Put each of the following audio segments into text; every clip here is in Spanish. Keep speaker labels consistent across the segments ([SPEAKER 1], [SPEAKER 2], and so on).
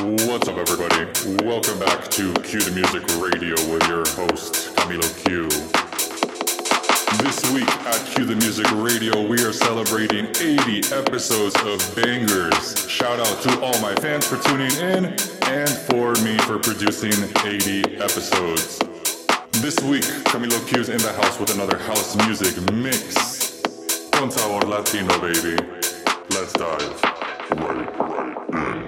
[SPEAKER 1] What's up, everybody? Welcome back to Q the Music Radio with your host, Camilo Q. This week at Q the Music Radio, we are celebrating 80 episodes of bangers. Shout out to all my fans for tuning in and for me for producing 80 episodes. This week, Camilo Q is in the house with another house music mix. Con sabor latino, baby. Let's dive right, right in.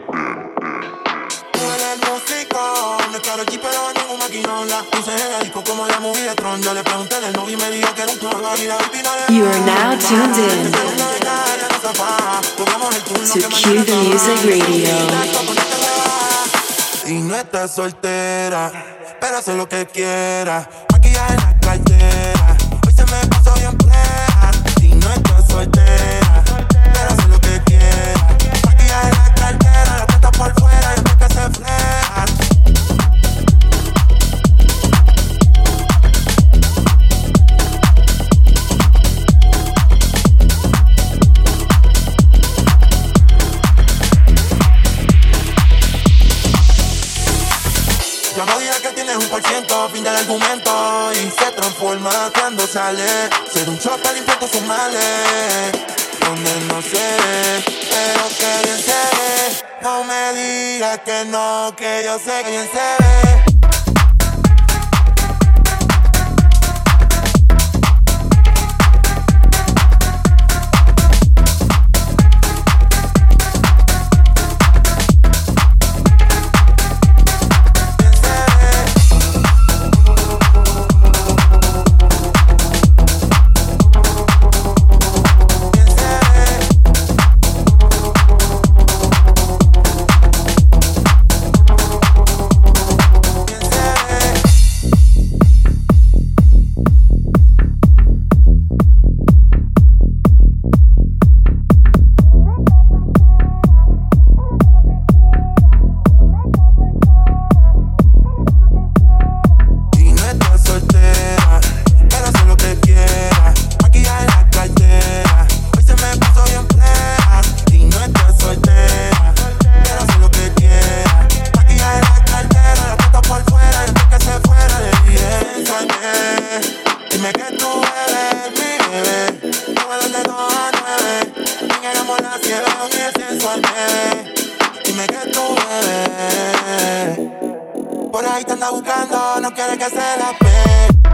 [SPEAKER 2] Caro G, pero ando en un maquinón. La puse en el disco como la movie de Tron. Yo le pregunté al novio y me dijo que era un clon. Y la baby no le
[SPEAKER 3] You are now tuned in to Q the Music Radio.
[SPEAKER 2] Y no estás soltera, pero hace lo que quiera. Maquillaje en la cartera, hoy se me puso bien plena. Y no estás soltera, la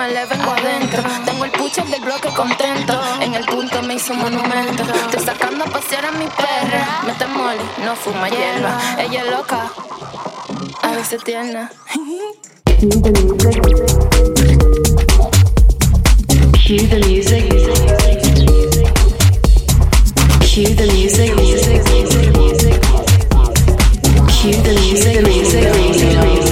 [SPEAKER 2] me le vengo adentro. Tengo el pucho del bloque contento. En el punto me hizo un monumento. Estoy sacando a pasear a mi perra. No te mole, no fuma hierba. Ella es loca, a veces tierna.
[SPEAKER 3] Cue the music.
[SPEAKER 4] Cue the music. Cue the Music.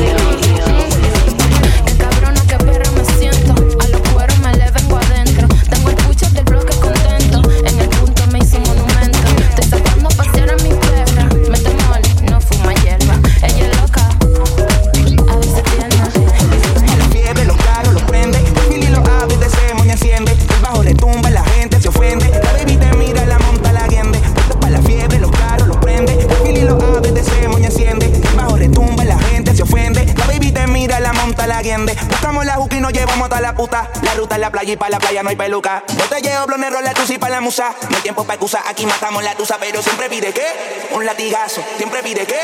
[SPEAKER 4] Ruta es la playa y para la playa no hay peluca. Botelleo, blonero, la tusa y pa' la musa. No hay tiempo para excusa, aquí matamos la tusa, pero siempre pide que un latigazo. Siempre pide que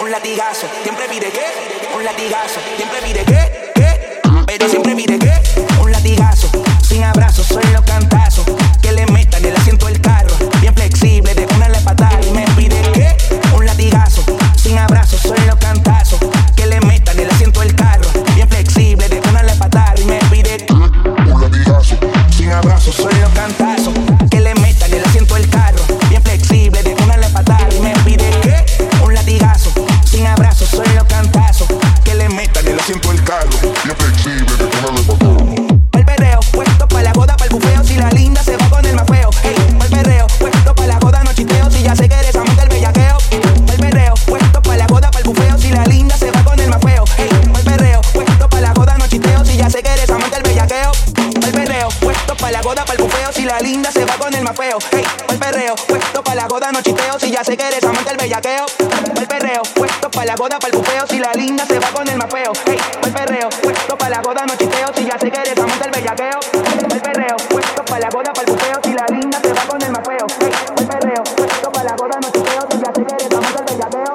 [SPEAKER 4] un latigazo. Siempre pide que un latigazo. Siempre pide que, que, pero siempre pide que un latigazo. Sin abrazos, solo cantazos. Puesto pa' la joda, pa' el bufeo. Si la linda se va con el más feo. Ey, el perreo, puesto pa' la joda, no chisteo. Si ya sé que eres amante del bellaqueo. El perreo, puesto pa' la joda, pa' el bufeo. Si la linda se va con el el perreo, puesto pa' la joda, no chisteo. Si ya sé que eres amante bellaqueo.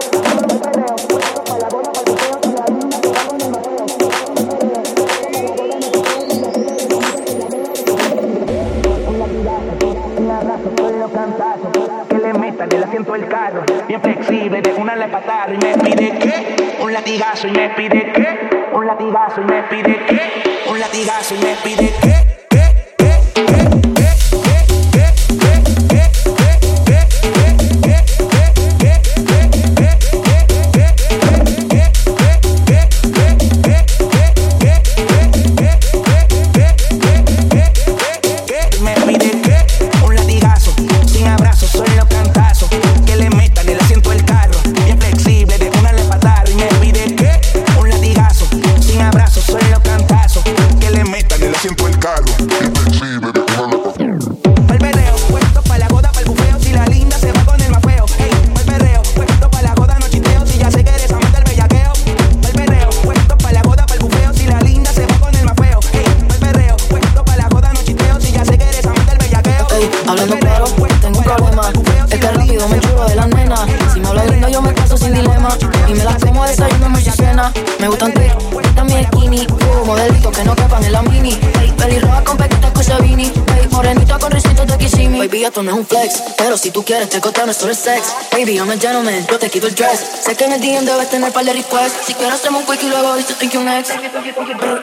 [SPEAKER 4] El la el la el los cantazos Que le metan el asiento del carro Bien flexible, de una le patada Y me latigazo Y me pide que un latigazo Y me pide que un latigazo Y me pide que
[SPEAKER 5] desayuno, me cena. Me gustan tic, también skinny. Uh, modelitos que no quepan en la mini. Pelirroja con pequitas con Sabini. Ey, morenita con risitos de. Baby, esto no es un flex. Pero si tú quieres, te costeo, no es sex. Baby, I'm a gentleman, yo te quito el dress. Sé que en el DM debes tener par de requests. Si quieres, hacemos un quick y luego dices thank you next.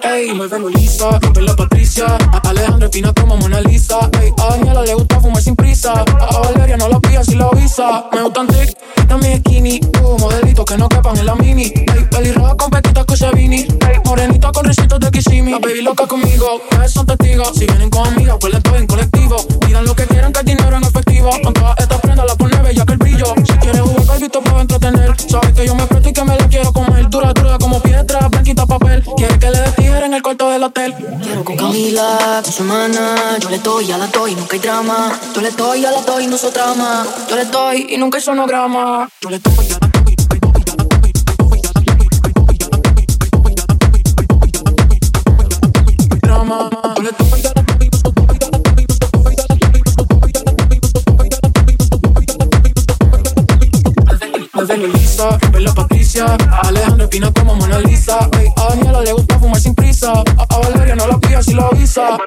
[SPEAKER 6] Ey, muévelo lisa, rompe la Patricia. A Alejandra fina como Mona Lisa. Ey, a Daniela le gusta fumar sin prisa. A Valeria no la pilla si la avisa. Me gustan tic, también skinny. Uh, modelitos que no quepan en la mini. Ey, pelirroja con pequitas con Sabini. Ey, morenita con risitos de Kissimmee. La baby loca conmigo, ustedes son testigos. Si vienen con amigas, pues les doy en colectivo. Pidan lo que quieran, que el dinero en efectivo. Con todas estas prendas la pone bella que el brillo. Si quieres jugar calvito, puedo entretener. Sabes que yo me presto y que me la quiero comer. Dura, dura como piedra, blanquita papel. Quiere que le dé tijera en el cuarto del hotel.
[SPEAKER 5] Quiero con Camila, con su hermana. Yo le doy, a la doy, nunca hay drama. Yo le doy, a la doy, no soy drama.
[SPEAKER 6] Yo le doy y nunca hay sonograma. Yo le doy, Muévelo lisa, rompe la Patricia. A Alejandra Espina como Mona Lisa. Ey, a Daniela le gusta fumar sin prisa. A, a Valeria no la pilla si la avisa.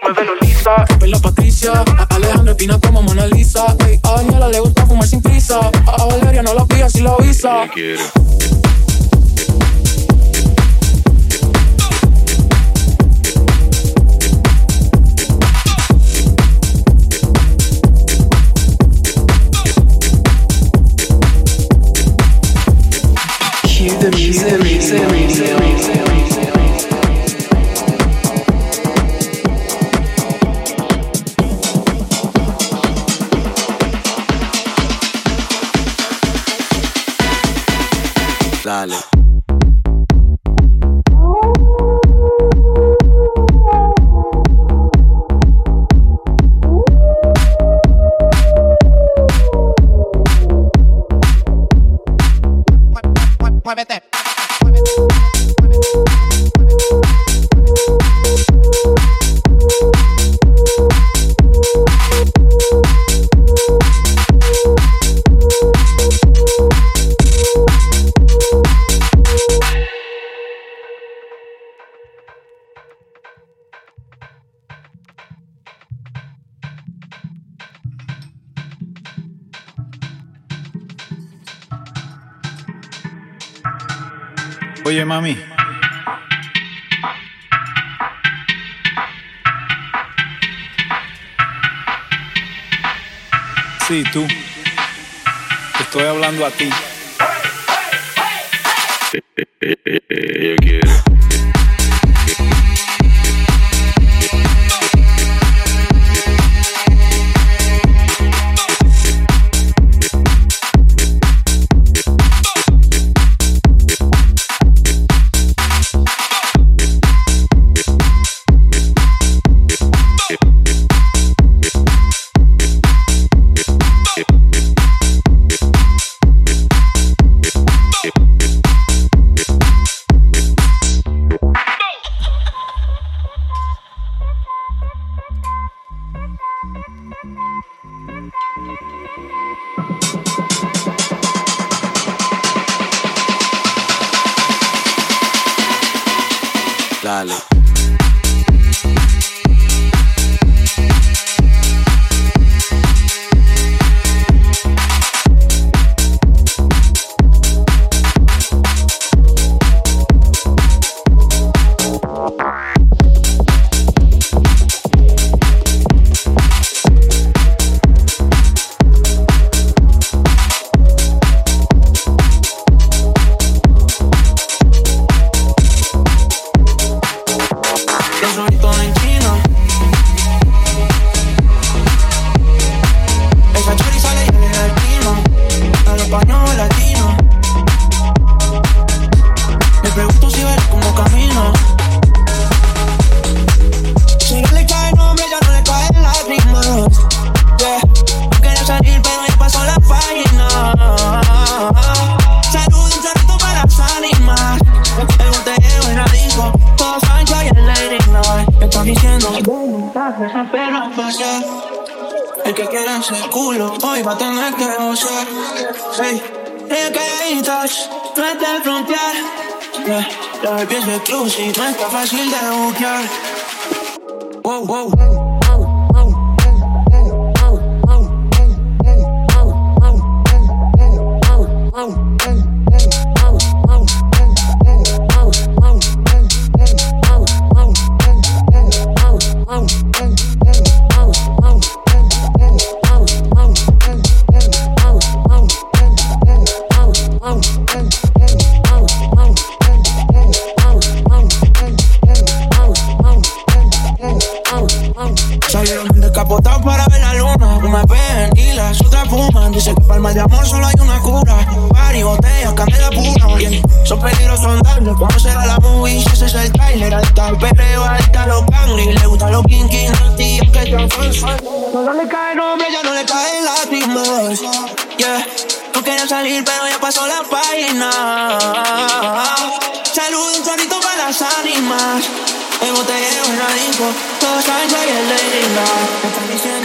[SPEAKER 6] Muévelo Patricia. A Alejandra Espina como Mona Lisa. Ey, a Daniela le gusta fumar sin prisa. A, a Valeria no la pilla si la avisa.
[SPEAKER 7] Dale. Oye, mami. Sí, tú. Te estoy hablando a ti.
[SPEAKER 8] Ella quiere.
[SPEAKER 9] Dale. deja pero pasar. El que quiera ese culo, hoy va a tener que gozar. Hey, es que estás, no es de frontear. Yeah, la pies de cruz y no está fácil de buquear. Wow, wow. Para de amor solo hay una cura. Bar y botellas, candela pura. Bien, son peligrosos andables. Vamos a la movie, si ese es el trailer. Alta el
[SPEAKER 10] perreo, alta los
[SPEAKER 11] y Le gusta los kinky, nasty,
[SPEAKER 10] aunque sean fan, No le cae nombre, ya no le caen lágrimas. Yeah, no quería salir, pero ya pasó la página. Salud, un solito para las ánimas. El botellero en la disco, todos saben que hay el Lady Night.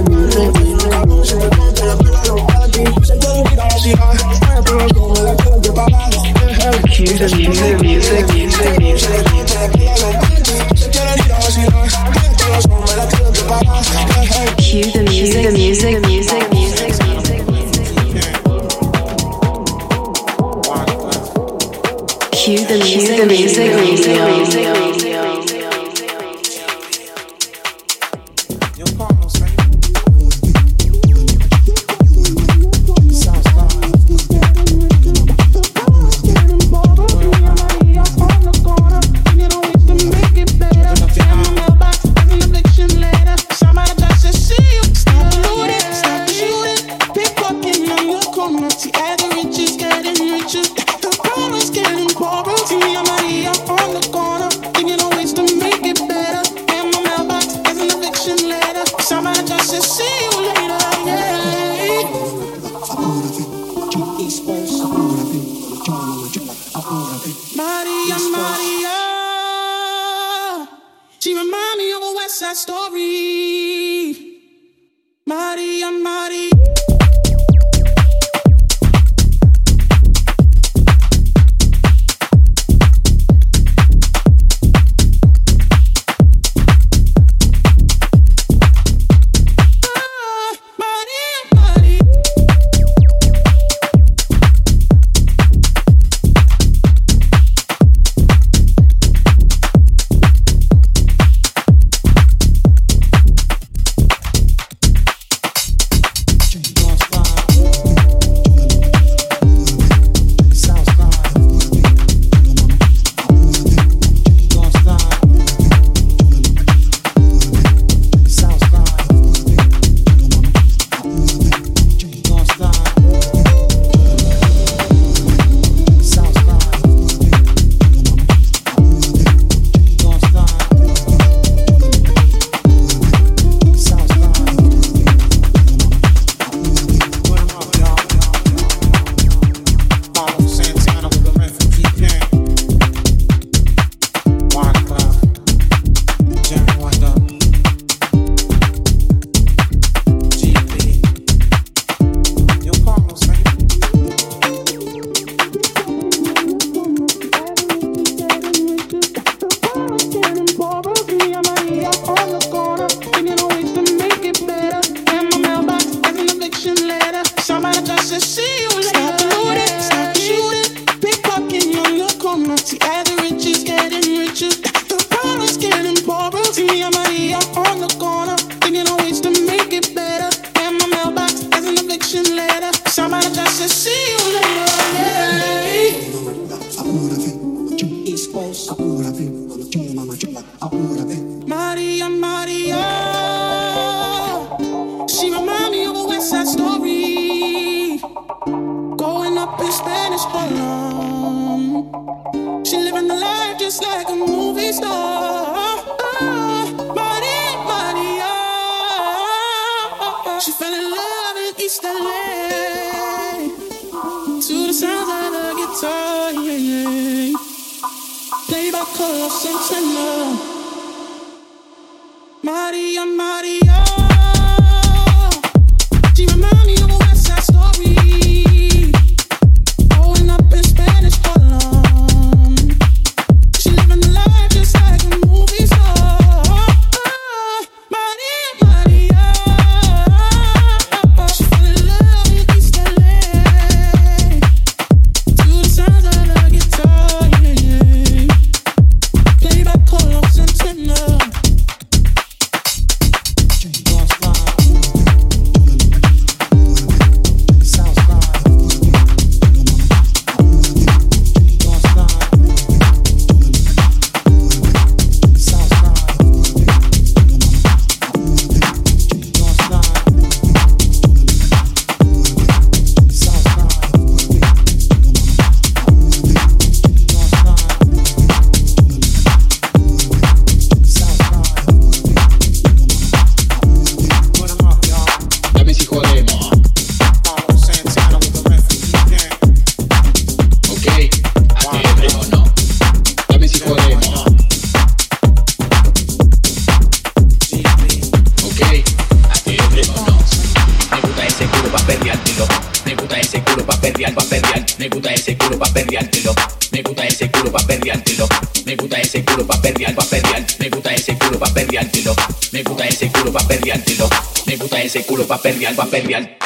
[SPEAKER 10] ese culo pa' perrear,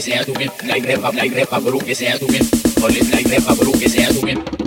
[SPEAKER 12] que seas tú bien, la igreja, la igreja, bro, que seas tú bien, ponle la igreja, bro, que seas tú bien.